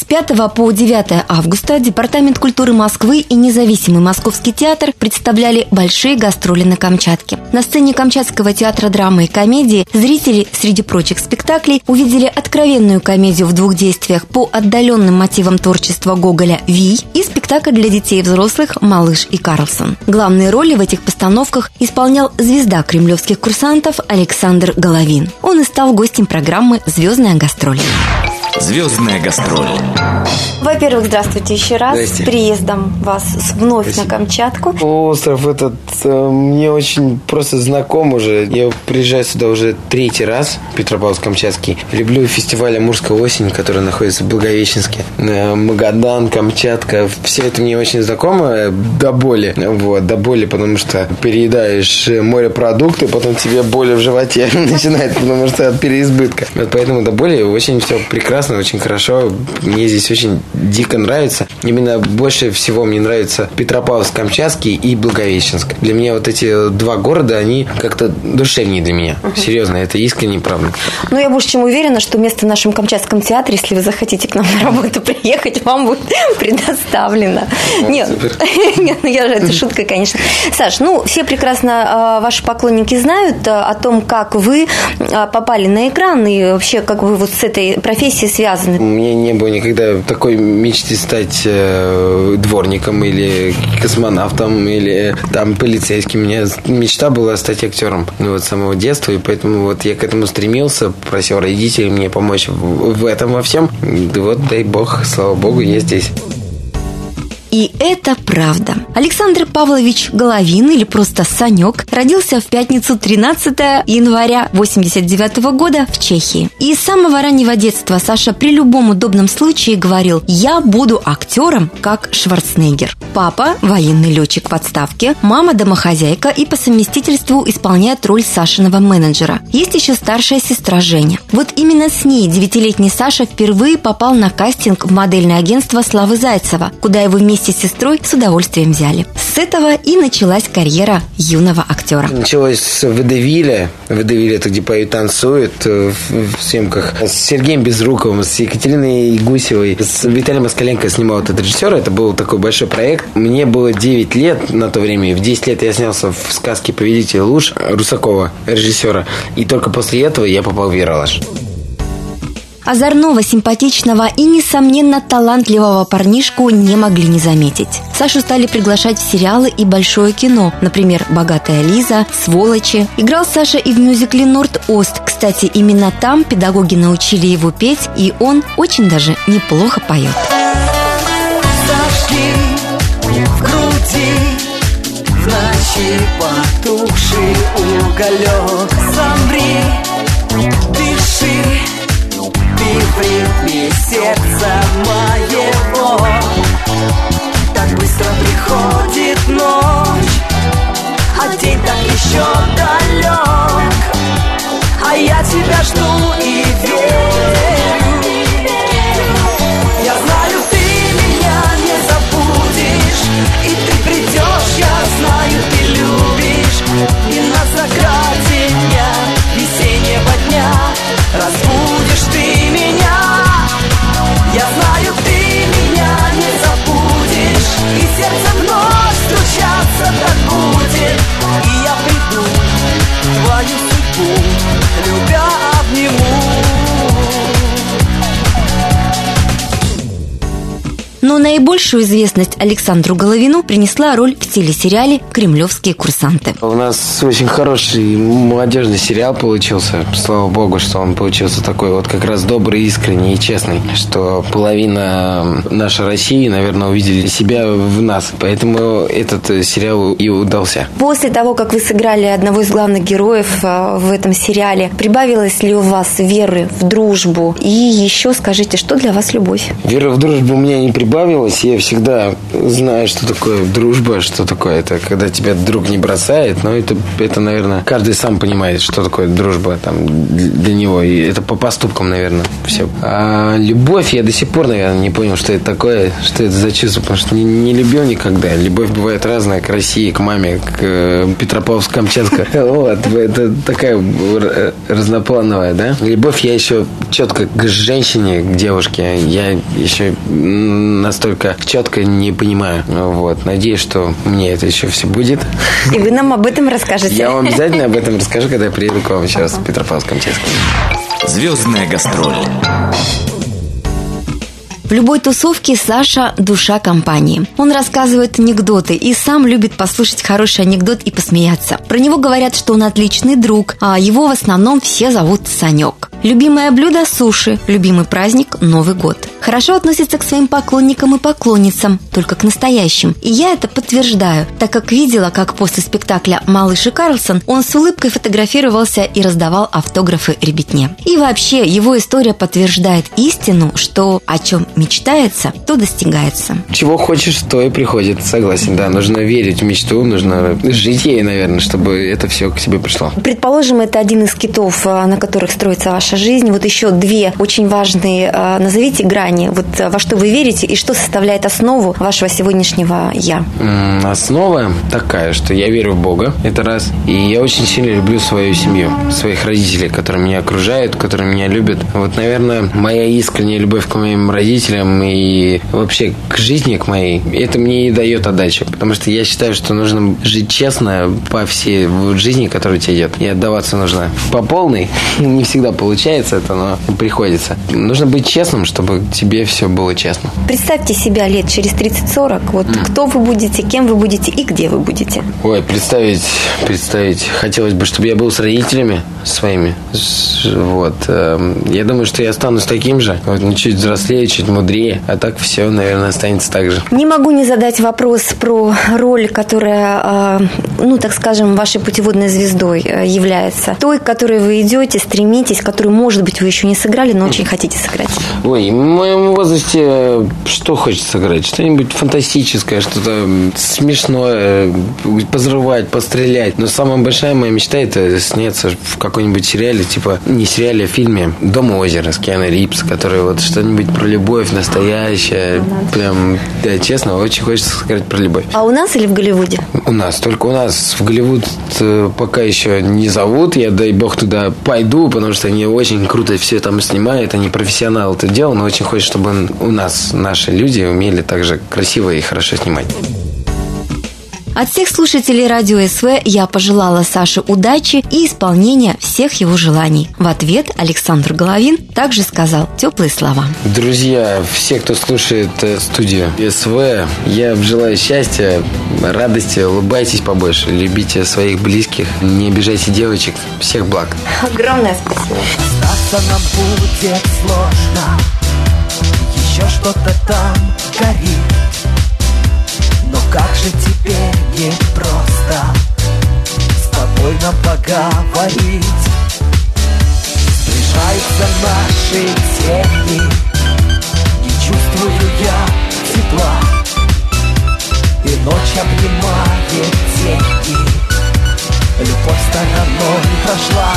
С 5 по 9 августа Департамент культуры Москвы и независимый Московский театр представляли большие гастроли на Камчатке. На сцене Камчатского театра драмы и комедии зрители, среди прочих спектаклей, увидели откровенную комедию в двух действиях по отдаленным мотивам творчества Гоголя «Вий» и спектакль для детей и взрослых «Малыш и Карлсон». Главные роли в этих постановках исполнял звезда кремлевских курсантов Александр Головин. Он и стал гостем программы «Звездная гастроль». Звездная гастроль. Во-первых, здравствуйте еще раз. Здрасте. С приездом вас вновь Спасибо. на Камчатку. Остров этот э, мне очень просто знаком уже. Я приезжаю сюда уже третий раз, Петропавловск-Камчатский. Люблю фестиваль «Амурская осень», который находится в Благовещенске. Э, Магадан, Камчатка. Все это мне очень знакомо э, до боли. Вот, до боли, потому что переедаешь морепродукты, потом тебе боли в животе начинает, потому что от переизбытка. Вот поэтому до боли очень все прекрасно, очень хорошо. Мне здесь очень дико нравится. Именно больше всего мне нравится Петропавловск-Камчатский и Благовещенск. Для меня вот эти два города, они как-то душевнее для меня. Серьезно, это искренне правда. Ну, я больше чем уверена, что место в нашем Камчатском театре, если вы захотите к нам на работу приехать, вам будет предоставлено. Вот, Нет, нет, ну я же, это шутка, конечно. Саш, ну, все прекрасно, а, ваши поклонники знают а, о том, как вы а, попали на экран и вообще, как вы вот с этой профессией У связаны. меня не было никогда такой мечты стать э, дворником или космонавтом или там полицейским. У меня мечта была стать актером ну, вот с самого детства, и поэтому вот я к этому стремился, просил родителей мне помочь в этом во всем. И вот дай бог, слава богу, я здесь. И это правда. Александр Павлович Головин, или просто Санек, родился в пятницу 13 января 89 года в Чехии. И с самого раннего детства Саша при любом удобном случае говорил «Я буду актером, как Шварценеггер». Папа – военный летчик в отставке, мама – домохозяйка и по совместительству исполняет роль Сашиного менеджера. Есть еще старшая сестра Женя. Вот именно с ней девятилетний Саша впервые попал на кастинг в модельное агентство Славы Зайцева, куда его вместе с сестрой с удовольствием взяли. С этого и началась карьера юного актера. Началось с Водевиля. Водевиль это где поют, танцуют э, в, в съемках. С Сергеем Безруковым, с Екатериной Гусевой, с Виталием Москаленко снимал этот режиссер. Это был такой большой проект. Мне было 9 лет на то время. В 10 лет я снялся в сказке «Повелитель луж» Русакова, режиссера. И только после этого я попал в Яралаш. Озорного, симпатичного и, несомненно, талантливого парнишку не могли не заметить. Сашу стали приглашать в сериалы и большое кино, например, «Богатая Лиза», «Сволочи». Играл Саша и в мюзикле «Норд-Ост». Кстати, именно там педагоги научили его петь, и он очень даже неплохо поет. Зажги потухший уголек Замри, Ритме сердца моего. Так быстро приходит ночь А день так еще далек. А я тебя жду и наибольшую известность Александру Головину принесла роль в телесериале «Кремлевские курсанты». У нас очень хороший молодежный сериал получился. Слава богу, что он получился такой вот как раз добрый, искренний и честный. Что половина нашей России, наверное, увидели себя в нас. Поэтому этот сериал и удался. После того, как вы сыграли одного из главных героев э, в этом сериале, прибавилось ли у вас веры в дружбу? И еще скажите, что для вас любовь? Вера в дружбу у меня не прибавилась. Прибавилось. Я всегда знаю, что такое дружба, что такое это, когда тебя друг не бросает. Но это, это, наверное, каждый сам понимает, что такое дружба там для него. И это по поступкам, наверное, все. А любовь я до сих пор, наверное, не понял, что это такое, что это за чувство, потому что не, не любил никогда. Любовь бывает разная к России, к маме, к э, Петропавловск-Камчатска. Вот, это такая разноплановая, да? Любовь я еще четко к женщине, к девушке, я еще настолько четко не понимаю. Вот, надеюсь, что мне это еще все будет. И вы нам об этом расскажете. Я вам обязательно об этом расскажу, когда я приеду к вам раз в Петропавловск-Камчатск. Звездная гастроль. В любой тусовке Саша – душа компании. Он рассказывает анекдоты и сам любит послушать хороший анекдот и посмеяться. Про него говорят, что он отличный друг, а его в основном все зовут Санек. Любимое блюдо – суши, любимый праздник – Новый год. Хорошо относится к своим поклонникам и поклонницам, только к настоящим. И я это подтверждаю, так как видела, как после спектакля «Малыш и Карлсон» он с улыбкой фотографировался и раздавал автографы ребятне. И вообще, его история подтверждает истину, что о чем мечтается, то достигается. Чего хочешь, то и приходит. Согласен, да. Нужно верить в мечту, нужно жить ей, наверное, чтобы это все к тебе пришло. Предположим, это один из китов, а, на которых строится ваша жизнь. Вот еще две очень важные, а, назовите грани. Вот а, во что вы верите и что составляет основу вашего сегодняшнего «я». Основа такая, что я верю в Бога, это раз. И я очень сильно люблю свою семью, своих родителей, которые меня окружают, которые меня любят. Вот, наверное, моя искренняя любовь к моим родителям родителям и вообще к жизни, к моей, это мне и дает отдачу. Потому что я считаю, что нужно жить честно по всей жизни, которая тебе идет. И отдаваться нужно по полной. Не всегда получается это, но приходится. Нужно быть честным, чтобы тебе все было честно. Представьте себя лет через 30-40. Вот mm. кто вы будете, кем вы будете и где вы будете. Ой, представить, представить. Хотелось бы, чтобы я был с родителями своими. Вот. Эм, я думаю, что я останусь таким же. Вот, чуть взрослее, чуть мудрее, а так все, наверное, останется так же. Не могу не задать вопрос про роль, которая, а, ну, так скажем, вашей путеводной звездой э, является. Той, к которой вы идете, стремитесь, которую, может быть, вы еще не сыграли, но очень хотите сыграть. Ой, в моем возрасте э, что хочется сыграть? Что-нибудь фантастическое, что-то смешное, позрывать, пострелять. Но самая большая моя мечта – это сняться в какой-нибудь сериале, типа, не сериале, а фильме «Дом у озера» с Кианой Рипс, который вот что-нибудь про любовь настоящая. Прям, да, честно, очень хочется сказать про любовь. А у нас или в Голливуде? У нас. Только у нас в Голливуд э, пока еще не зовут. Я, дай бог, туда пойду, потому что они очень круто все там снимают. Они профессионалы это дело, но очень хочется, чтобы у нас наши люди умели также красиво и хорошо снимать. От всех слушателей радио СВ я пожелала Саше удачи и исполнения всех его желаний. В ответ Александр Головин также сказал теплые слова. Друзья, все, кто слушает э, студию СВ, я желаю счастья, радости, улыбайтесь побольше, любите своих близких, не обижайте девочек. Всех благ. Огромное спасибо. Остаться нам будет сложно, еще что-то там горит. Как же теперь не просто Спокойно поговорить Сближаются наши тени Не чувствую я тепла. И ночь обнимает тени. Любовь стороной прошла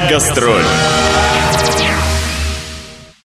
гастроль.